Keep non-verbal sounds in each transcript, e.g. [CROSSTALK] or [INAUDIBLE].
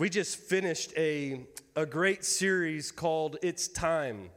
We just finished a, a great series called It's Time.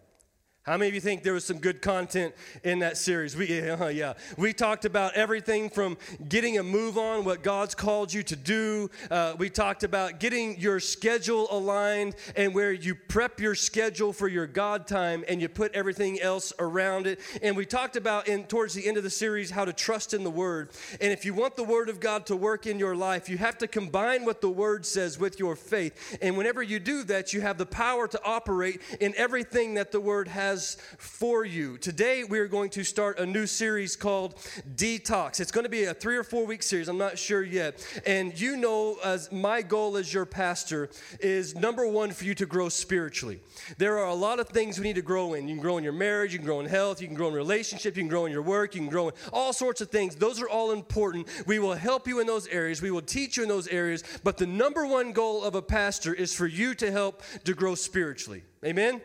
How many of you think there was some good content in that series? We, uh, yeah, we talked about everything from getting a move on, what God's called you to do. Uh, we talked about getting your schedule aligned and where you prep your schedule for your God time and you put everything else around it. And we talked about in towards the end of the series how to trust in the Word. And if you want the Word of God to work in your life, you have to combine what the Word says with your faith. And whenever you do that, you have the power to operate in everything that the Word has has for you. Today, we are going to start a new series called Detox. It's going to be a three or four week series, I'm not sure yet. And you know, as my goal as your pastor is number one for you to grow spiritually. There are a lot of things we need to grow in. You can grow in your marriage, you can grow in health, you can grow in relationship, you can grow in your work, you can grow in all sorts of things. Those are all important. We will help you in those areas, we will teach you in those areas. But the number one goal of a pastor is for you to help to grow spiritually. Amen?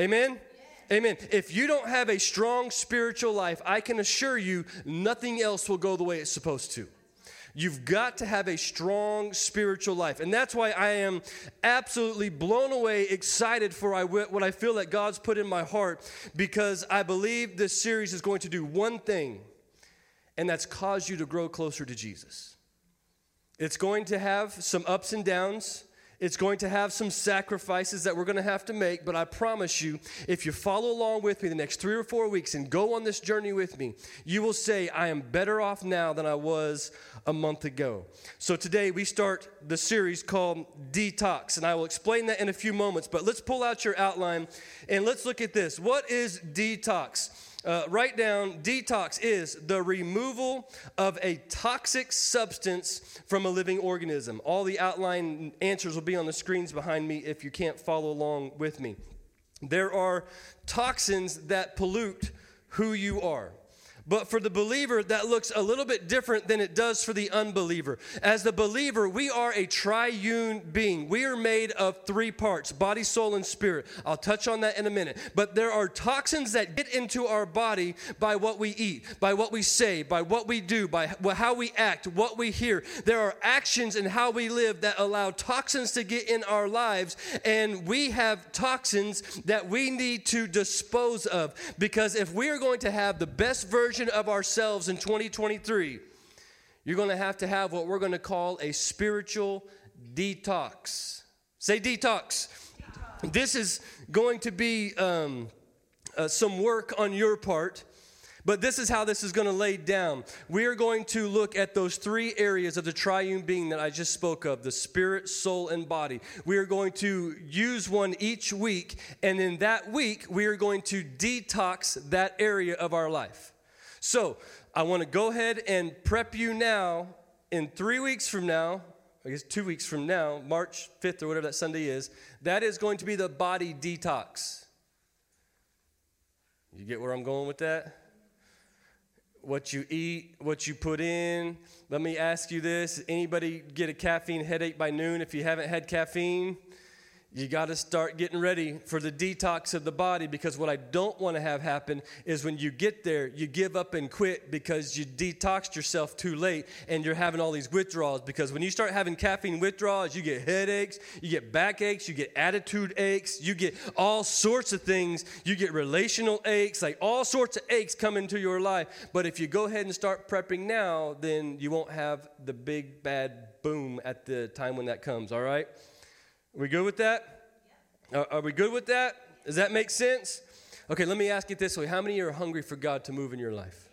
Amen? Amen? Amen. If you don't have a strong spiritual life, I can assure you nothing else will go the way it's supposed to. You've got to have a strong spiritual life. And that's why I am absolutely blown away, excited for what I feel that God's put in my heart, because I believe this series is going to do one thing, and that's cause you to grow closer to Jesus. It's going to have some ups and downs. It's going to have some sacrifices that we're going to have to make, but I promise you, if you follow along with me the next three or four weeks and go on this journey with me, you will say, I am better off now than I was a month ago. So today we start the series called Detox, and I will explain that in a few moments, but let's pull out your outline and let's look at this. What is detox? Uh, write down detox is the removal of a toxic substance from a living organism. All the outline answers will be on the screens behind me if you can't follow along with me. There are toxins that pollute who you are. But for the believer, that looks a little bit different than it does for the unbeliever. As the believer, we are a triune being. We are made of three parts body, soul, and spirit. I'll touch on that in a minute. But there are toxins that get into our body by what we eat, by what we say, by what we do, by how we act, what we hear. There are actions and how we live that allow toxins to get in our lives, and we have toxins that we need to dispose of. Because if we are going to have the best version, version of ourselves in 2023, you're going to have to have what we're going to call a spiritual detox. Say detox. detox. This is going to be um, uh, some work on your part. But this is how this is going to lay down. We are going to look at those three areas of the triune being that I just spoke of the spirit, soul, and body. We are going to use one each week, and in that week, we are going to detox that area of our life. So I want to go ahead and prep you now. In three weeks from now, I guess two weeks from now, March 5th or whatever that Sunday is, that is going to be the body detox. You get where I'm going with that? What you eat, what you put in. Let me ask you this anybody get a caffeine headache by noon if you haven't had caffeine? You got to start getting ready for the detox of the body because what I don't want to have happen is when you get there, you give up and quit because you detoxed yourself too late and you're having all these withdrawals. Because when you start having caffeine withdrawals, you get headaches, you get backaches, you get attitude aches, you get all sorts of things. You get relational aches, like all sorts of aches come into your life. But if you go ahead and start prepping now, then you won't have the big bad boom at the time when that comes, all right? We good with that? Are, are we good with that? Does that make sense? Okay, let me ask it this way How many are hungry for God to move in your life?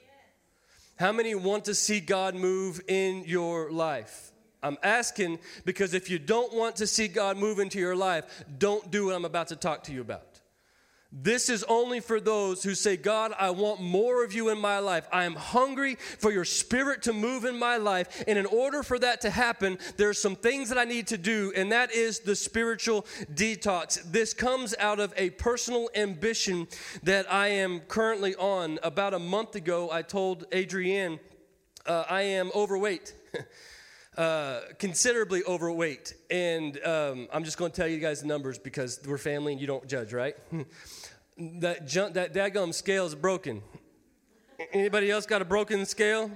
How many want to see God move in your life? I'm asking because if you don't want to see God move into your life, don't do what I'm about to talk to you about. This is only for those who say, God, I want more of you in my life. I am hungry for your spirit to move in my life. And in order for that to happen, there are some things that I need to do, and that is the spiritual detox. This comes out of a personal ambition that I am currently on. About a month ago, I told Adrienne, uh, I am overweight. [LAUGHS] Uh, considerably overweight. And um, I'm just going to tell you guys the numbers because we're family and you don't judge, right? [LAUGHS] that jump, that daggum scale is broken. Anybody else got a broken scale?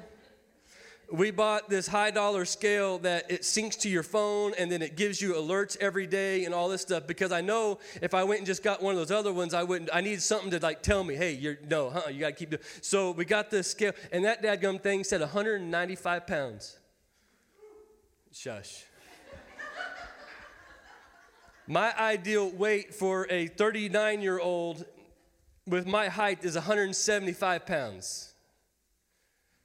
we bought this high dollar scale that it syncs to your phone and then it gives you alerts every day and all this stuff because I know if I went and just got one of those other ones, I wouldn't. I need something to like tell me, hey, you're no, huh? You got to keep doing. So we got this scale, and that dadgum thing said 195 pounds. Shush. my ideal weight for a 39 year old with my height is 175 pounds.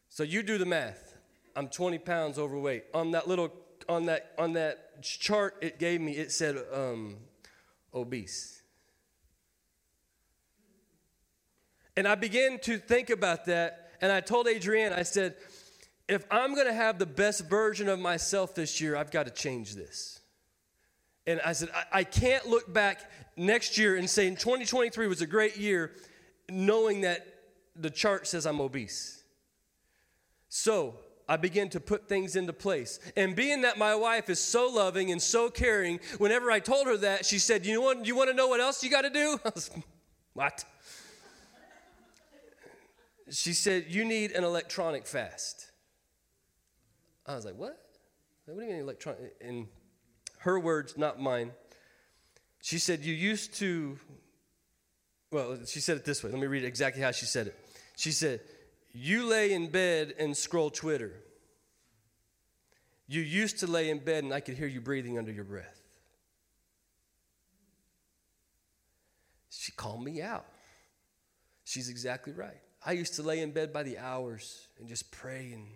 So you do the math. I'm 20 pounds overweight. On that little, on that, on that chart it gave me, it said um, obese. And I began to think about that, and I told Adrienne, I said, if I'm going to have the best version of myself this year, I've got to change this. And I said, I, I can't look back next year and say 2023 was a great year, knowing that the chart says I'm obese. So I begin to put things into place. And being that my wife is so loving and so caring, whenever I told her that, she said, You want, you want to know what else you got to do? [LAUGHS] Was, what? She said, You need an electronic fast. I was like, What? What do you mean electronic? In her words, not mine. She said, You used to, well, she said it this way. Let me read exactly how she said it. She said, you lay in bed and scroll Twitter. You used to lay in bed and I could hear you breathing under your breath. She called me out. She's exactly right. I used to lay in bed by the hours and just pray and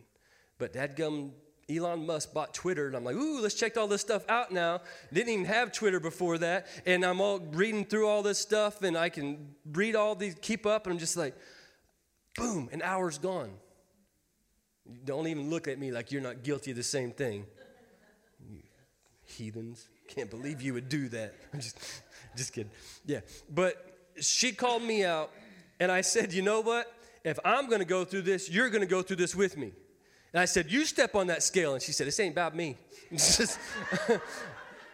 but dadgum Elon Musk bought Twitter, and I'm like, ooh, let's check all this stuff out now. Didn't even have Twitter before that, and I'm all reading through all this stuff, and I can read all these, keep up, and I'm just like, boom, an hour's gone. Don't even look at me like you're not guilty of the same thing. You heathens. Can't believe you would do that. [LAUGHS] I'm just, just kidding. Yeah. But she called me out, and I said, you know what? If I'm going to go through this, you're going to go through this with me. And I said, You step on that scale. And she said, This ain't about me. [LAUGHS]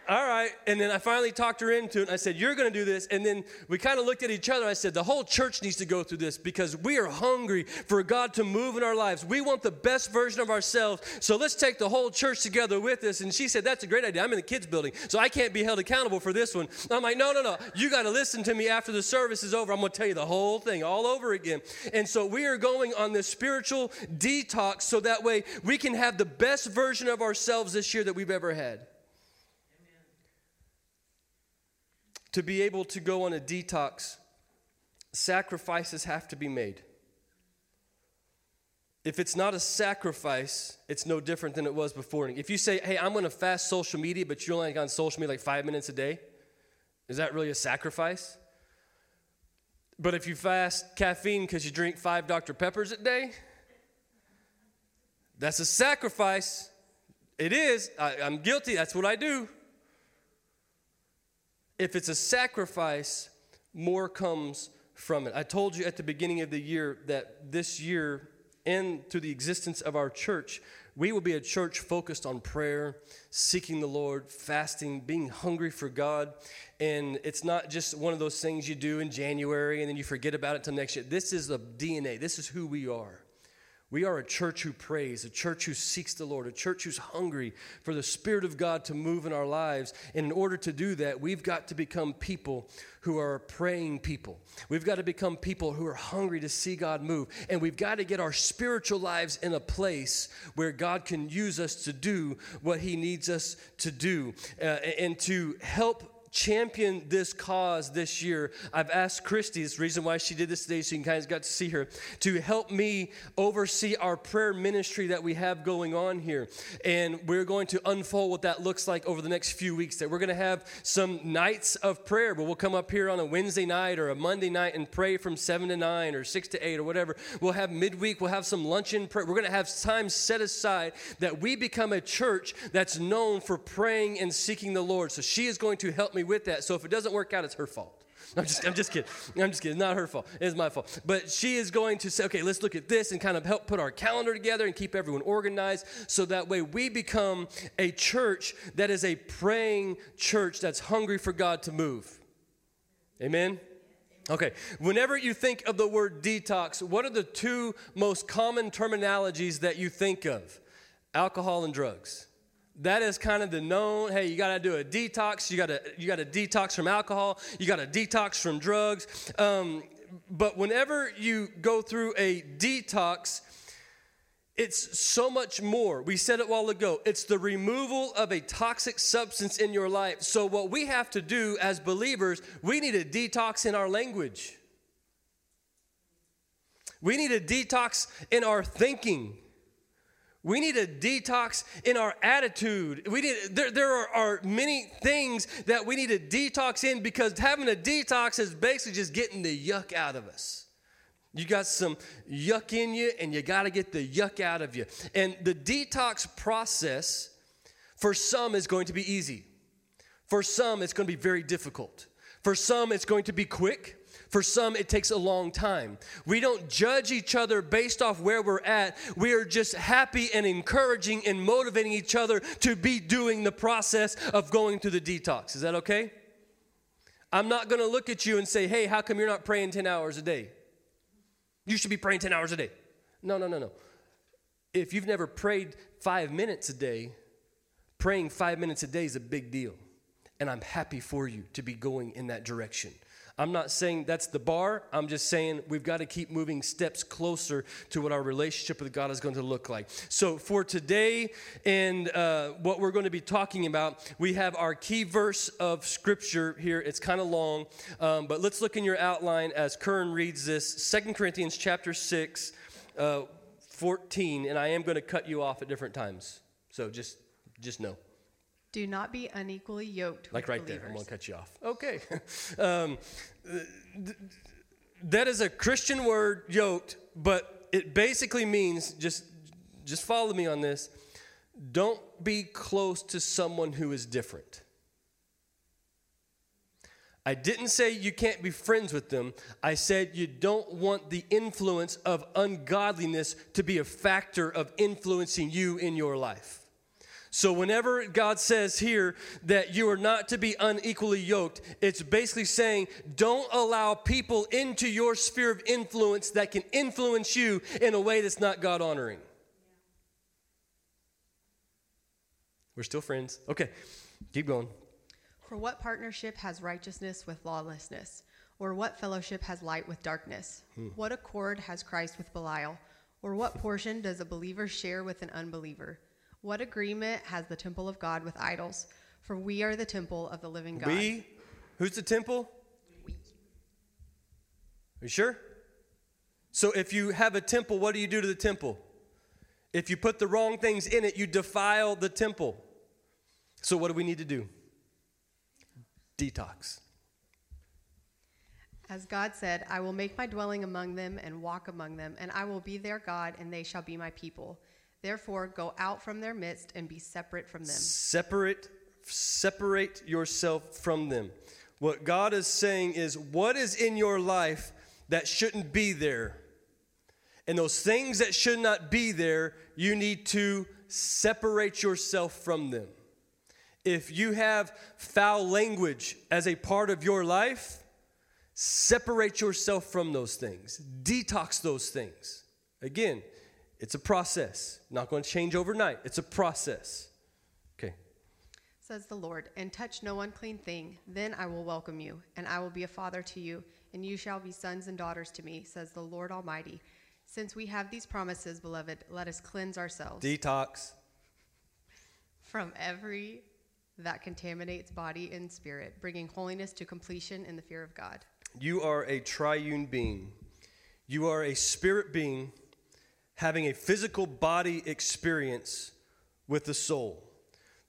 all right. And then I finally talked her into it. I said, You're going to do this. And then we kind of looked at each other. I said, The whole church needs to go through this because we are hungry for God to move in our lives. We want the best version of ourselves. So let's take the whole church together with us. And she said, That's a great idea. I'm in the kids' building, so I can't be held accountable for this one. I'm like, No, no, no. You got to listen to me after the service is over. I'm going to tell you the whole thing all over again. And so we are going on this spiritual detox so that way we can have the best version of ourselves this year that we've ever had. To be able to go on a detox, sacrifices have to be made. If it's not a sacrifice, it's no different than it was before. If you say, hey, I'm going to fast social media, but you're only on social media like five minutes a day, is that really a sacrifice? But if you fast caffeine because you drink five Dr. Peppers a day, that's a sacrifice. It is. I, am guilty. That's what I do. If it's a sacrifice, more comes from it. I told you at the beginning of the year that this year, and through the existence of our church, we will be a church focused on prayer, seeking the Lord, fasting, being hungry for God. And it's not just one of those things you do in January and then you forget about it until next year. This is the DNA, this is who we are. We are a church who prays, a church who seeks the Lord, a church who's hungry for the Spirit of God to move in our lives. And in order to do that, we've got to become people who are praying people. We've got to become people who are hungry to see God move. And we've got to get our spiritual lives in a place where God can use us to do what He needs us to do uh, and to help champion this cause this year, I've asked Christy, this reason why she did this today, so you guys got to see her, to help me oversee our prayer ministry that we have going on here. And we're going to unfold what that looks like over the next few weeks. That we're going to have some nights of prayer, but we'll come up here on a Wednesday night or a Monday night and pray from 7 to 9 or 6 to 8 or whatever. We'll have midweek, we'll have some luncheon prayer. We're going to have time set aside that we become a church that's known for praying and seeking the Lord. So she is going to help me with that. So if it doesn't work out, it's her fault. [LAUGHS] I'm just, I'm just kidding. I'm just kidding. Not her fault. It's my fault. But she is going to say, okay, let's look at this and kind of help put our calendar together and keep everyone organized so that way we become a church that is a praying church that's hungry for God to move. Amen? Okay, whenever you think of the word detox, what are the two most common terminologies that you think of? alcohol and drugs. That is kind of the known, hey, you gotta do a detox, you gotta, you gotta detox from alcohol, you gotta detox from drugs. Um, but whenever you go through a detox, it's so much more. We said it a while ago. It's the removal of a toxic substance in your life. So, what we have to do as believers, we need a detox in our language. We need a detox in our thinking. We need a detox in our attitude. We need, there, there are, are many things that we need to detox in because having a detox is basically just getting the yuck out of us. You got some yuck in you, and you got to get the yuck out of you. And the detox process for some is going to be easy. For some, it's going to be very difficult. For some, it's going to be quick. For some, it takes a long time. We don't judge each other based off where we're at. We are just happy and encouraging and motivating each other to be doing the process of going through the detox. Is that okay? I'm not going to look at you and say, hey, how come you're not praying 10 hours a day? You should be praying 10 hours a day. No, no, no, no. If you've never prayed five minutes a day, praying five minutes a day is a big deal. And I'm happy for you to be going in that direction. I'm not saying that's the bar. I'm just saying we've got to keep moving steps closer to what our relationship with God is going to look like. So, for today and uh, what we're going to be talking about, we have our key verse of Scripture here. It's kind of long, um, but let's look in your outline as Kern reads this Second Corinthians chapter 6, uh, 14, and I am going to cut you off at different times. So, just, just know. Do not be unequally yoked. Like right believers. there. I'm going to cut you off. Okay. [LAUGHS] um, that is a Christian word, yoked, but it basically means just just follow me on this. Don't be close to someone who is different. I didn't say you can't be friends with them. I said you don't want the influence of ungodliness to be a factor of influencing you in your life. So, whenever God says here that you are not to be unequally yoked, it's basically saying don't allow people into your sphere of influence that can influence you in a way that's not God honoring. We're still friends. Okay, keep going. For what partnership has righteousness with lawlessness? Or what fellowship has light with darkness? Hmm. What accord has Christ with Belial? Or what portion does a believer share with an unbeliever? What agreement has the temple of God with idols? For we are the temple of the living God. We? Who's the temple? We. Are you sure? So if you have a temple, what do you do to the temple? If you put the wrong things in it, you defile the temple. So what do we need to do? Detox. As God said, I will make my dwelling among them and walk among them, and I will be their God, and they shall be my people. Therefore, go out from their midst and be separate from them. Separate, separate yourself from them. What God is saying is, what is in your life that shouldn't be there? And those things that should not be there, you need to separate yourself from them. If you have foul language as a part of your life, separate yourself from those things, detox those things. Again, it's a process. Not going to change overnight. It's a process. Okay. Says the Lord, and touch no unclean thing, then I will welcome you, and I will be a father to you, and you shall be sons and daughters to me, says the Lord Almighty. Since we have these promises, beloved, let us cleanse ourselves. Detox. From every that contaminates body and spirit, bringing holiness to completion in the fear of God. You are a triune being. You are a spirit being having a physical body experience with the soul.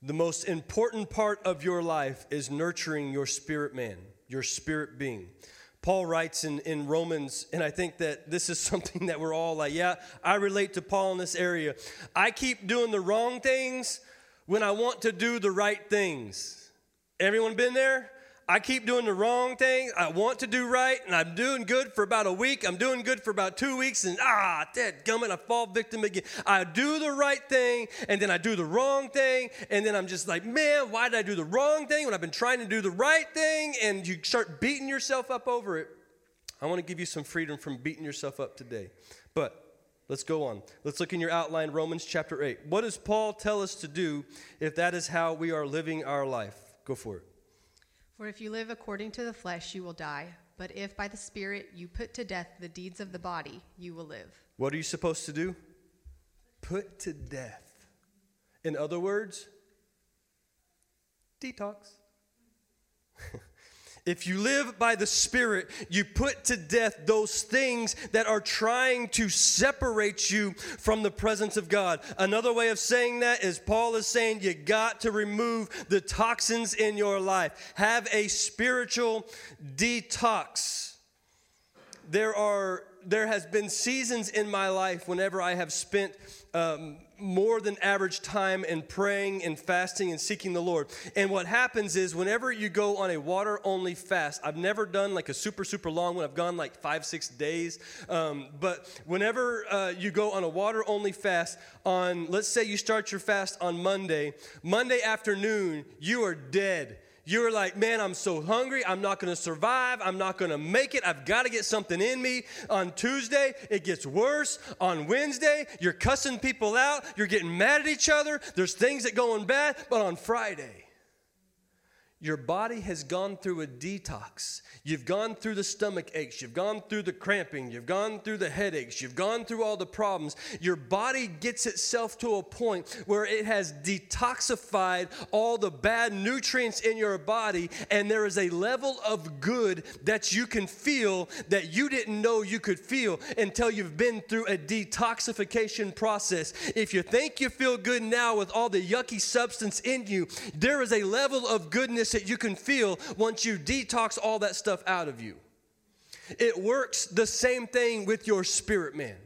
The most important part of your life is nurturing your spirit man, your spirit being. Paul writes in, in Romans, and I think that this is [LAUGHS] something that we're all like, yeah, I relate to Paul in this area. I keep doing the wrong things when I want to do the right things. Everyone been there? I keep doing the wrong thing. I want to do right, and I'm doing good for about a week. I'm doing good for about two weeks, and ah, dead gummit, I fall victim again. I do the right thing, and then I do the wrong thing, and then I'm just like, man, why did I do the wrong thing when I've been trying to do the right thing? And you start beating yourself up over it. I want to give you some freedom from beating yourself up today. But Let's go on. Let's look in your outline, Romans chapter 8. What does Paul tell us to do if that is how we are living our life? Go for it. For if you live according to the flesh, you will die. But if by the Spirit you put to death the deeds of the body, you will live. What are you supposed to do? Put to death. In other words, detox. [LAUGHS] If you live by the Spirit, you put to death those things that are trying to separate you from the presence of God. Another way of saying that is Paul is saying you got to remove the toxins in your life. Have a spiritual detox. There are there has been seasons in my life whenever I have spent um, more than average time in praying and fasting and seeking the Lord. And what happens is, whenever you go on a water only fast, I've never done like a super, super long one. I've gone like five, six days. Um, but whenever uh, you go on a water only fast, on let's say you start your fast on Monday, Monday afternoon, you are dead you're like, man, I'm so hungry. I'm not going to survive. I'm not going to make it. I've got to get something in me. On Tuesday, it gets worse. On Wednesday, you're cussing people out. You're getting mad at each other. There's things that going bad. But on Friday, your body has gone through a detox. You've gone through the stomach aches. You've gone through the cramping. You've gone through the headaches. You've gone through all the problems. Your body gets itself to a point where it has detoxified all the bad nutrients in your body, and there is a level of good that you can feel that you didn't know you could feel until you've been through a detoxification process. If you think you feel good now with all the yucky substance in you, there is a level of goodness that you can feel once you detox all that stuff out of you. It works the same thing with your spirit man.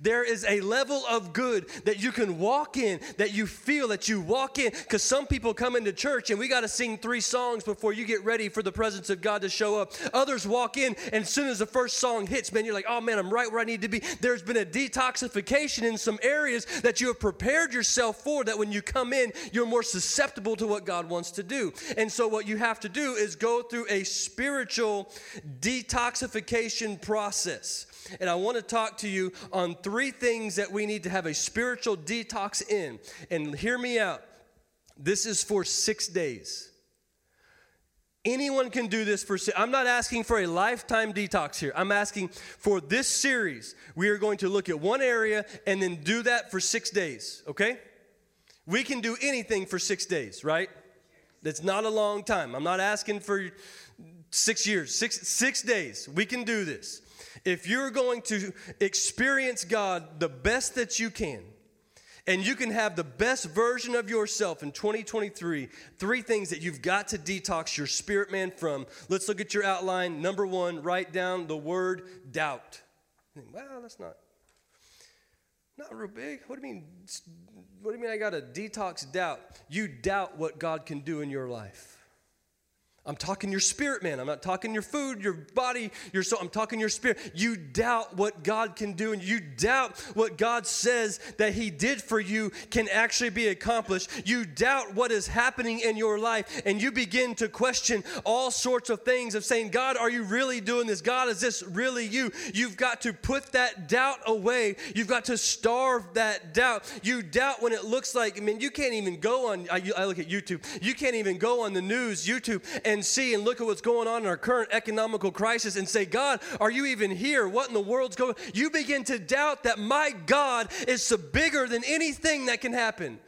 There is a level of good that you can walk in, that you feel that you walk in. Because some people come into church and we got to sing three songs before you get ready for the presence of God to show up. Others walk in, and as soon as the first song hits, man, you're like, oh man, I'm right where I need to be. There's been a detoxification in some areas that you have prepared yourself for, that when you come in, you're more susceptible to what God wants to do. And so, what you have to do is go through a spiritual detoxification process. And I want to talk to you on three things that we need to have a spiritual detox in. And hear me out. This is for six days. Anyone can do this for. I'm not asking for a lifetime detox here. I'm asking for this series. We are going to look at one area and then do that for six days, okay? We can do anything for six days, right? That's not a long time. I'm not asking for six years, six, six days. We can do this. If you're going to experience God the best that you can, and you can have the best version of yourself in 2023, three things that you've got to detox your spirit man from. Let's look at your outline. Number one, write down the word doubt. Well, that's not not real big. What do you mean? What do you mean I got to detox doubt? You doubt what God can do in your life. I'm talking your spirit, man. I'm not talking your food, your body, your soul. I'm talking your spirit. You doubt what God can do, and you doubt what God says that He did for you can actually be accomplished. You doubt what is happening in your life, and you begin to question all sorts of things of saying, God, are you really doing this? God, is this really you? You've got to put that doubt away. You've got to starve that doubt. You doubt when it looks like, I mean, you can't even go on, I, I look at YouTube, you can't even go on the news, YouTube, and see and look at what's going on in our current economical crisis and say, God, are you even here? What in the world's going You begin to doubt that my God is bigger than anything that can happen.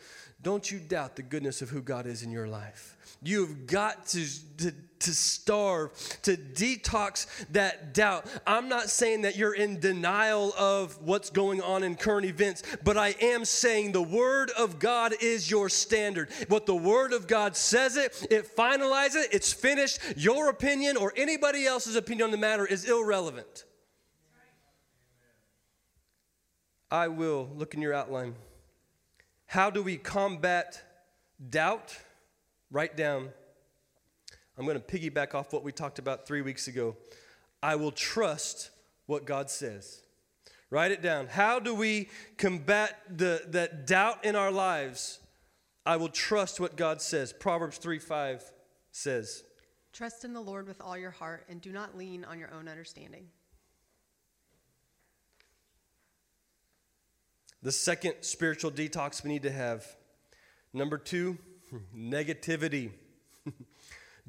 Don't you doubt the goodness of who God is in your life. You've got to, to, to starve, to detox that doubt. I'm not saying that you're in denial of what's going on in current events, but I am saying the Word of God is your standard. What the Word of God says it, it finalizes it, it's finished. Your opinion or anybody else's opinion on the matter is irrelevant. I will look in your outline. How do we combat doubt? Write down. I'm going to piggyback off what we talked about three weeks ago. I will trust what God says. Write it down. How do we combat the, that doubt in our lives? I will trust what God says. Proverbs 3 5 says, Trust in the Lord with all your heart and do not lean on your own understanding. The second spiritual detox we need to have. Number two, [LAUGHS] negativity.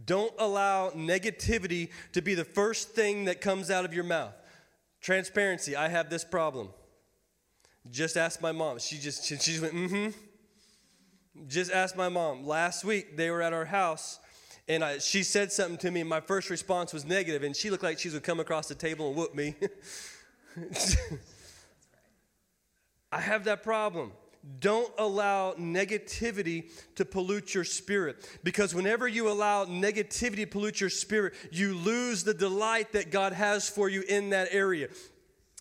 Don't allow negativity to be the first thing that comes out of your mouth. Transparency, I have this problem. Just ask my mom. She just she, went, mm-hmm. Just ask my mom. Last week they were at our house and I, she said something to me, and my first response was negative, and she looked like she would come across the table and whoop me. [LAUGHS] I have that problem. Don't allow negativity to pollute your spirit. Because whenever you allow negativity to pollute your spirit, you lose the delight that God has for you in that area.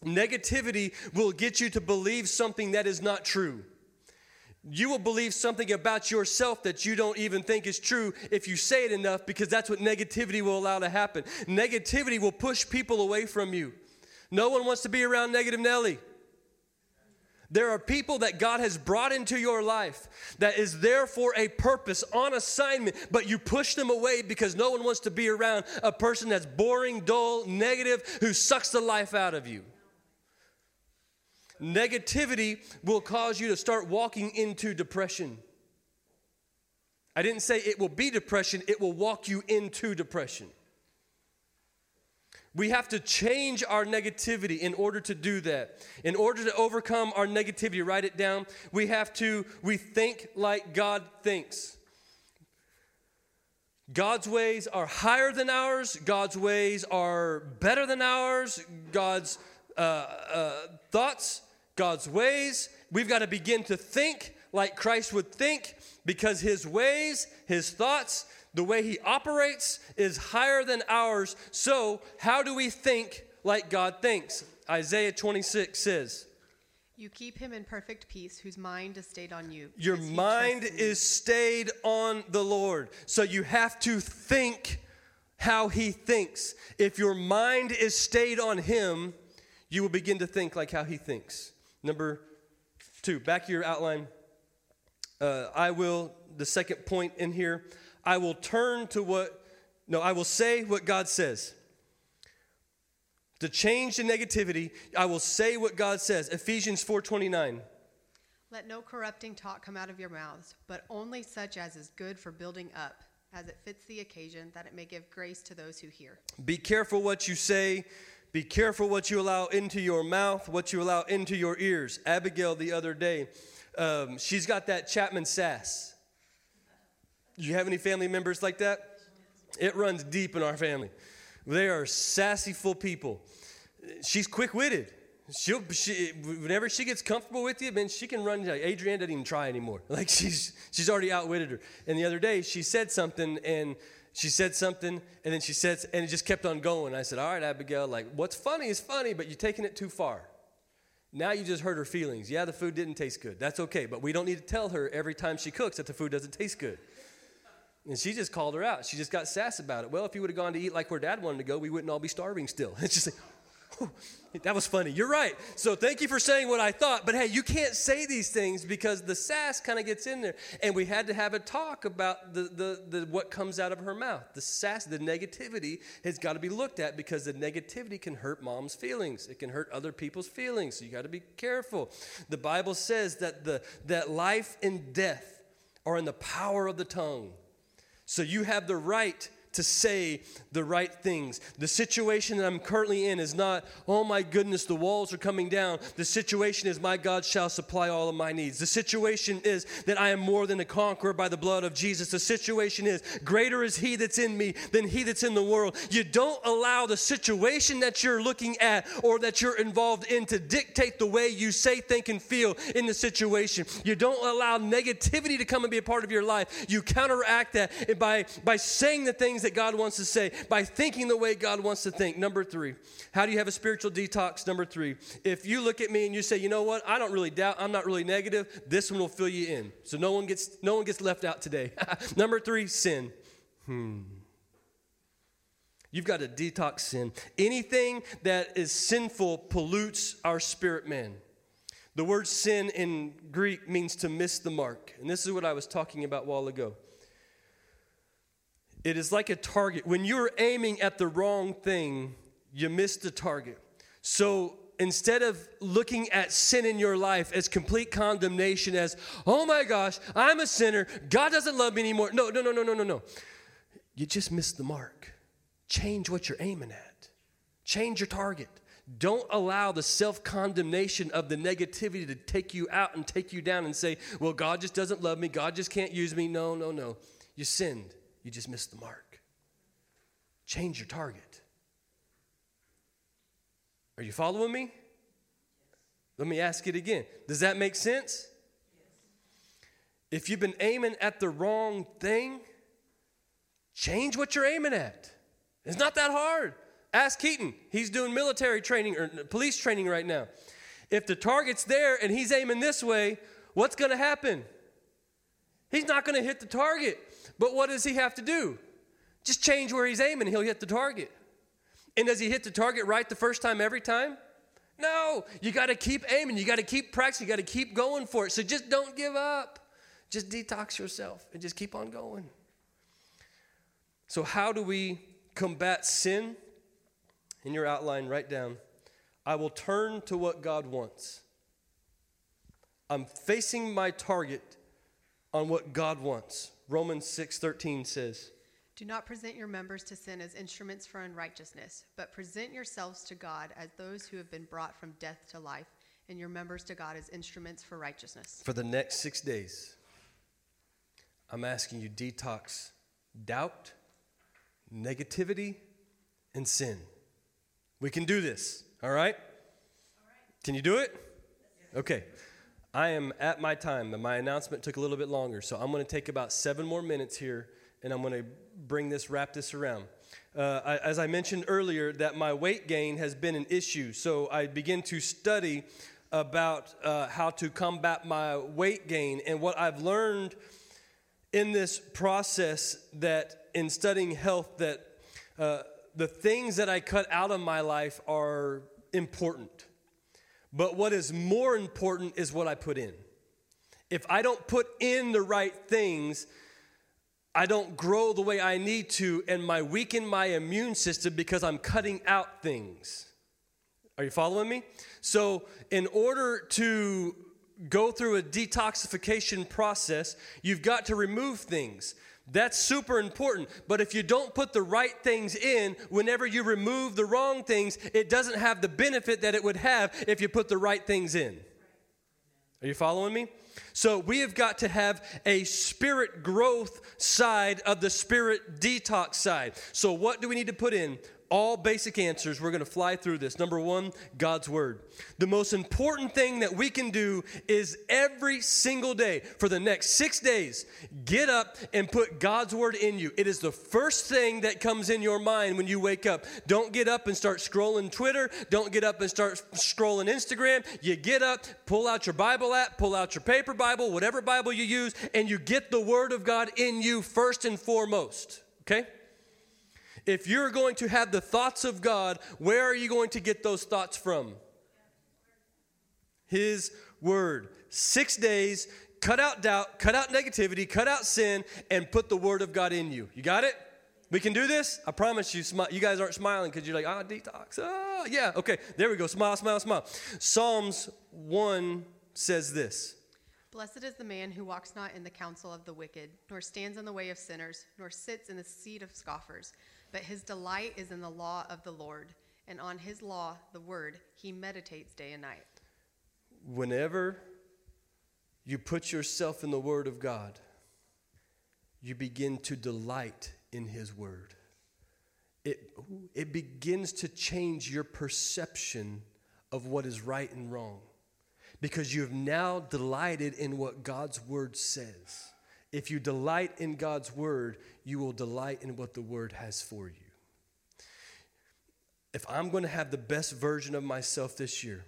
Negativity will get you to believe something that is not true. You will believe something about yourself that you don't even think is true if you say it enough because that's what negativity will allow to happen. Negativity will push people away from you. No one wants to be around negative Nelly. There are people that God has brought into your life that is there for a purpose, on assignment, but you push them away because no one wants to be around a person that's boring, dull, negative, who sucks the life out of you. Negativity will cause you to start walking into depression. I didn't say it will be depression, it will walk you into depression. We have to change our negativity in order to do that. In order to overcome our negativity, write it down. We have to we think like God thinks. God's ways are higher than ours. God's ways are better than ours. God's uh, uh, thoughts, God's ways. We've got to begin to think like Christ would think because his ways, his thoughts, the way he operates is higher than ours. So, how do we think like God thinks? Isaiah 26 says, You keep him in perfect peace, whose mind is stayed on you. Your mind trusts in you. is stayed on the Lord. So, you have to think how he thinks. If your mind is stayed on him, you will begin to think like how he thinks. Number two, back to your outline. Uh, I will, the second point in here, I will turn to what, no, I will say what God says. To change the negativity, I will say what God says. Ephesians 4:29. Let no corrupting talk come out of your mouths, but only such as is good for building up, as it fits the occasion, that it may give grace to those who hear. Be careful what you say. Be careful what you allow into your mouth, what you allow into your ears. Abigail, the other day, um, she's got that Chapman sass. Do you have any family members like that? It runs deep in our family. They are sassy, full people. She's quick witted. She'll, she, whenever she gets comfortable with you, man, she can run. Like Adrienne doesn't even try anymore. [LAUGHS] Like she's she's already outwitted her. And the other day, she said something, and she said something, and then she said, and it just kept on going. I said, "All right, Abigail. Like what's funny is funny, but you're taking it too far. Now you just hurt her feelings. Yeah, the food didn't taste good. That's okay, but we don't need to tell her every time she cooks that the food doesn't taste good." And she just called her out. She just got sass about it. Well, if you would have gone to eat like where dad wanted to go, we wouldn't all be starving still. [LAUGHS] It's just like, that was funny. You're right. So thank you for saying what I thought. But hey, you can't say these things because the sass kind of gets in there. And we had to have a talk about the, the, the what comes out of her mouth. The sass, the negativity has got to be looked at because the negativity can hurt mom's feelings. It can hurt other people's feelings. So you got to be careful. The Bible says that the that life and death are in the power of the tongue. So you have the right to say the right things. The situation that I'm currently in is not, oh my goodness, the walls are coming down. The situation is, my God shall supply all of my needs. The situation is that I am more than a conqueror by the blood of Jesus. The situation is, greater is He that's in me than He that's in the world. You don't allow the situation that you're looking at or that you're involved in to dictate the way you say, think, and feel in the situation. You don't allow negativity to come and be a part of your life. You counteract that by, by saying the things that God wants to say, by thinking the way God wants to think. Number three, how do you have a spiritual detox? Number three, if you look at me and you say, you know what, I don't really doubt, I'm not really negative, this one will fill you in. So no one gets, no one gets left out today. [LAUGHS] Number three, sin. Hmm. You've got to detox sin. Anything that is sinful pollutes our spirit man. The word sin in Greek means to miss the mark. And this is what I was talking about a while ago. It is like a target. When you're aiming at the wrong thing, you miss the target. So instead of looking at sin in your life as complete condemnation, as, oh my gosh, I'm a sinner, God doesn't love me anymore. No, no, no, no, no, no, no. You just missed the mark. Change what you're aiming at, change your target. Don't allow the self condemnation of the negativity to take you out and take you down and say, well, God just doesn't love me. God just can't use me. No, no, no. You sinned. You just missed the mark. Change your target. Are you following me? Let me ask it again. Does that make sense? If you've been aiming at the wrong thing, change what you're aiming at. It's not that hard. Ask Keaton. He's doing military training or uh, police training right now. If the target's there and he's aiming this way, what's going to happen? He's not going to hit the target. But what does he have to do? Just change where he's aiming, he'll hit the target. And does he hit the target right the first time every time? No, you got to keep aiming. You got to keep practicing. You got to keep going for it. So just don't give up. Just detox yourself and just keep on going. So, how do we combat sin? In your outline, write down I will turn to what God wants. I'm facing my target on what God wants. Romans 6:13 says, Do not present your members to sin as instruments for unrighteousness, but present yourselves to God as those who have been brought from death to life, and your members to God as instruments for righteousness. For the next 6 days, I'm asking you detox doubt, negativity, and sin. We can do this, all right? Can you do it? Okay. I am at my time, and my announcement took a little bit longer, so I'm going to take about seven more minutes here, and I'm going to bring this, wrap this around. Uh, I, as I mentioned earlier, that my weight gain has been an issue, so I begin to study about uh, how to combat my weight gain, and what I've learned in this process that in studying health that uh, the things that I cut out of my life are important. But what is more important is what I put in. If I don't put in the right things, I don't grow the way I need to, and my weaken my immune system because I'm cutting out things. Are you following me? So, in order to go through a detoxification process, you've got to remove things. That's super important. But if you don't put the right things in, whenever you remove the wrong things, it doesn't have the benefit that it would have if you put the right things in. Are you following me? So we have got to have a spirit growth side of the spirit detox side. So what do we need to put in? all basic answers. We're going to fly through this. Number one, God's Word. The most important thing that we can do is every single day for the next six days, get up and put God's Word in you. It is the first thing that comes in your mind when you wake up. Don't get up and start scrolling Twitter. Don't get up and start scrolling Instagram. You get up, pull out your Bible app, pull out your paper Bible, whatever Bible you use, and you get the Word of God in you first and foremost. Okay? If you're going to have the thoughts of God, where are you going to get those thoughts from? His Word. Six days, cut out doubt, cut out negativity, cut out sin, and put the Word of God in you. You got it? We can do this? I promise you, you guys aren't smiling because you're like, ah, detox. Oh, yeah, okay, there we go. Smile, smile, smile. Psalms 1 says this Blessed is the man who walks not in the counsel of the wicked, nor stands in the way of sinners, nor sits in the seat of scoffers but his delight is in the law of the Lord, and on his law, the word, he meditates day and night. Whenever you put yourself in the word of God, you begin to delight in his word. It, it begins to change your perception of what is right and wrong because you have now delighted in what God's word says. If you delight in God's word, you will delight in what the word has for you. If I'm going to have the best version of myself this year,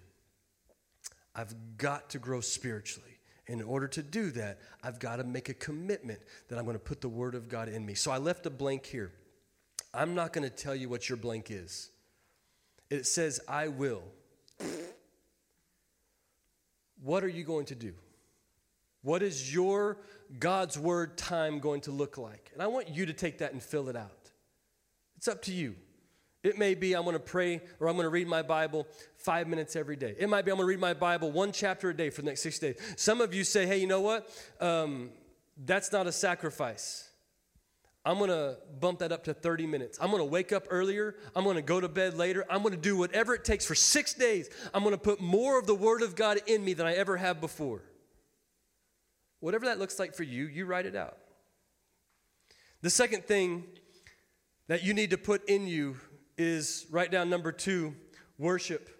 I've got to grow spiritually. In order to do that, I've got to make a commitment that I'm going to put the Word of God in me. So I left a blank here. I'm not going to tell you what your blank is. It says, I will. What are you going to do? What is your God's Word time going to look like? And I want you to take that and fill it out. It's up to you. It may be I'm going to pray or I'm going to read my Bible five minutes every day. It might be I'm going to read my Bible one chapter a day for the next six days. Some of you say, hey, you know what? Um, that's not a sacrifice. I'm going to bump that up to 30 minutes. I'm going to wake up earlier. I'm going to go to bed later. I'm going to do whatever it takes for six days. I'm going to put more of the Word of God in me than I ever have before. Whatever that looks like for you, you write it out. The second thing that you need to put in you is write down number two worship.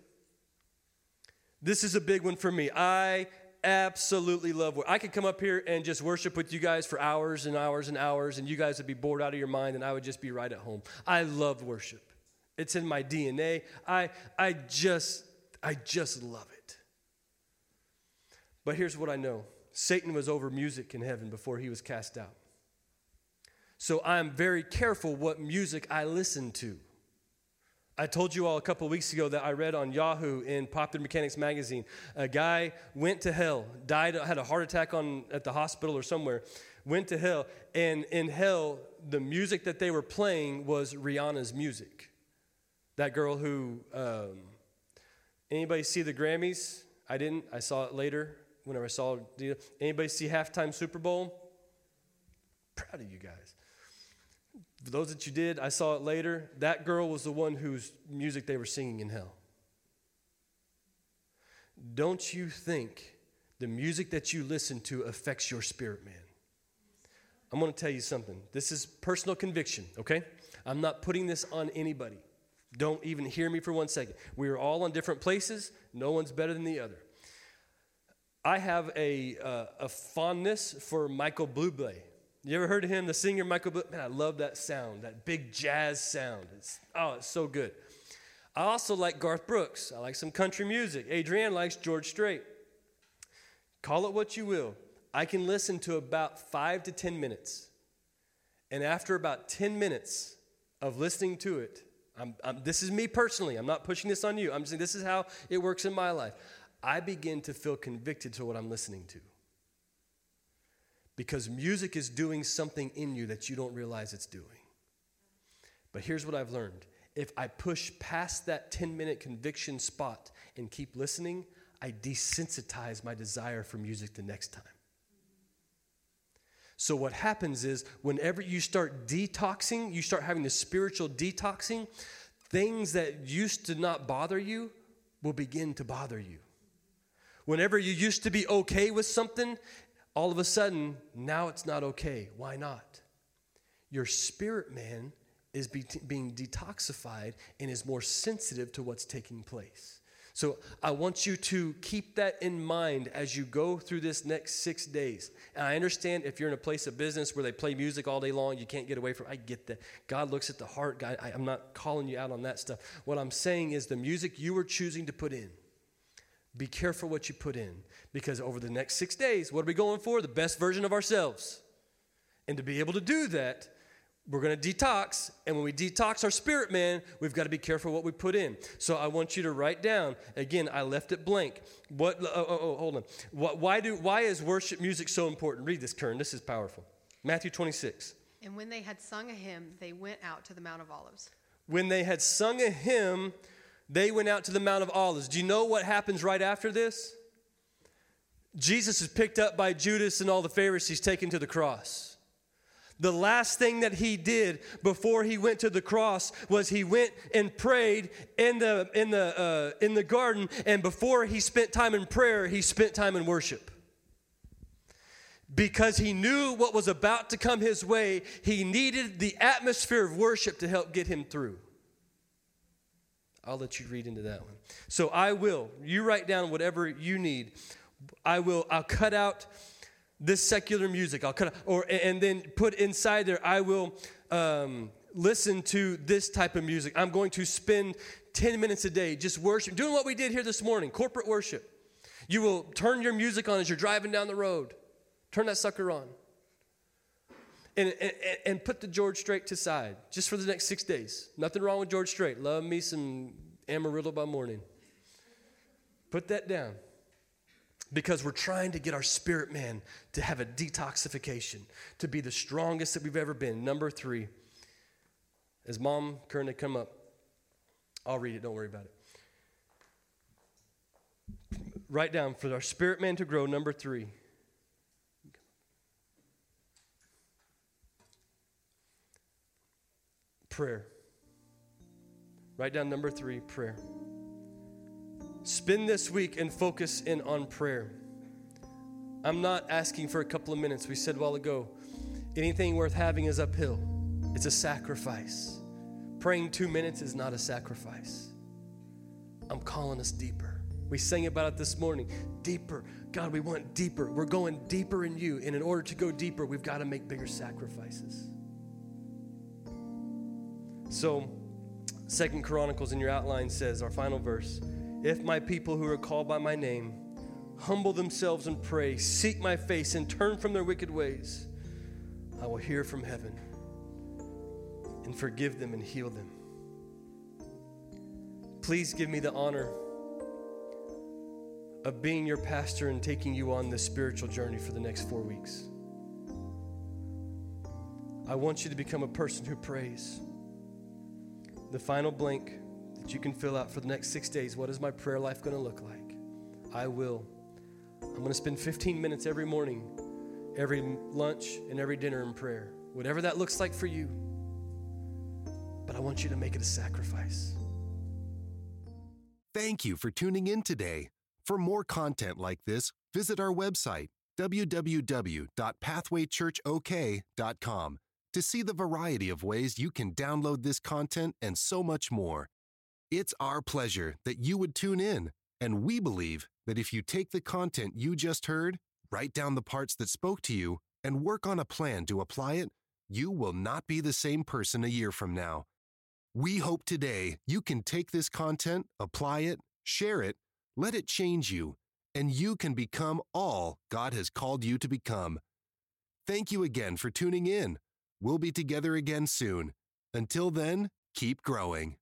This is a big one for me. I absolutely love worship. I could come up here and just worship with you guys for hours and hours and hours, and you guys would be bored out of your mind, and I would just be right at home. I love worship. It's in my DNA. I, I just, I just love it. But here's what I know Satan was over music in heaven before he was cast out. So I'm very careful what music I listen to. I told you all a couple weeks ago that I read on Yahoo in Popular Mechanics magazine. A guy went to hell, died, had a heart attack on, at the hospital or somewhere, went to hell, and in hell, the music that they were playing was Rihanna's music. That girl who, um, anybody see the Grammys? I didn't. I saw it later whenever I saw. Anybody see halftime Super Bowl? Proud of you guys. For those that you did, I saw it later. That girl was the one whose music they were singing in hell. Don't you think the music that you listen to affects your spirit, man? I'm going to tell you something. This is personal conviction, okay? I'm not putting this on anybody. Don't even hear me for one second. We are all on different places. No one's better than the other. I have a, uh, a fondness for Michael Bublé. You ever heard of him, the singer Michael Bublé? Man, I love that sound, that big jazz sound. It's, oh, it's so good. I also like Garth Brooks. I like some country music. Adrienne likes George Strait. Call it what you will. I can listen to about five to 10 minutes. And after about 10 minutes of listening to it, I'm, I'm, this is me personally. I'm not pushing this on you. I'm saying this is how it works in my life. I begin to feel convicted to what I'm listening to because music is doing something in you that you don't realize it's doing. But here's what I've learned if I push past that 10 minute conviction spot and keep listening, I desensitize my desire for music the next time. So, what happens is whenever you start detoxing, you start having the spiritual detoxing, things that used to not bother you will begin to bother you. Whenever you used to be okay with something, all of a sudden, now it's not okay. Why not? Your spirit man is be- being detoxified and is more sensitive to what's taking place. So I want you to keep that in mind as you go through this next six days. And I understand if you're in a place of business where they play music all day long, you can't get away from. I get that. God looks at the heart. God, I, I'm not calling you out on that stuff. What I'm saying is the music you are choosing to put in be careful what you put in because over the next six days, what are we going for? The best version of ourselves. And to be able to do that, we're going to detox. And when we detox our spirit man, we've got to be careful what we put in. So I want you to write down again, I left it blank. What, oh, oh, oh hold on. Why, do, why is worship music so important? Read this, Kern. This is powerful. Matthew 26. And when they had sung a hymn, they went out to the Mount of Olives. When they had sung a hymn, they went out to the Mount of Olives. Do you know what happens right after this? Jesus is picked up by Judas and all the Pharisees taken to the cross. The last thing that he did before he went to the cross was he went and prayed in the, in the, uh, in the garden, and before he spent time in prayer, he spent time in worship. Because he knew what was about to come his way, he needed the atmosphere of worship to help get him through. I'll let you read into that one. So I will. You write down whatever you need. I will. I'll cut out this secular music. I'll cut out, or and then put inside there. I will um, listen to this type of music. I'm going to spend 10 minutes a day just worship, doing what we did here this morning, corporate worship. You will turn your music on as you're driving down the road. Turn that sucker on. And, and, and, put the George Strait to side just for the next six days. Nothing wrong with George Strait. Love me some Amarillo by morning. Put that down because we're trying to get our spirit man to have a detoxification, to be the strongest that we've ever been. Number three, as mom had come up, I'll read it, don't worry about it. Write down for our spirit man to grow, number three. Prayer. Write down number three prayer. Spend this week and focus in on prayer. I'm not asking for a couple of minutes. We said a while ago, anything worth having is uphill, it's a sacrifice. Praying two minutes is not a sacrifice. I'm calling us deeper. We sang about it this morning. Deeper. God, we want deeper. We're going deeper in you. And in order to go deeper, we've got to make bigger sacrifices. So, Second Chronicles in your outline says, our final verse, if my people who are called by my name humble themselves and pray, seek my face, and turn from their wicked ways, I will hear from heaven and forgive them and heal them. Please give me the honor of being your pastor and taking you on this spiritual journey for the next four weeks. I want you to become a person who prays. The final blank that you can fill out for the next six days what is my prayer life going to look like? I will. I'm going to spend 15 minutes every morning, every lunch, and every dinner in prayer. Whatever that looks like for you. But I want you to make it a sacrifice. Thank you for tuning in today. For more content like this, visit our website, www.pathwaychurchok.com, to see the variety of ways you can download this content and so much more. It's our pleasure that you would tune in, and we believe that if you take the content you just heard, write down the parts that spoke to you, and work on a plan to apply it, you will not be the same person a year from now. We hope today you can take this content, apply it, share it, let it change you, and you can become all God has called you to become. Thank you again for tuning in. We'll be together again soon. Until then, keep growing.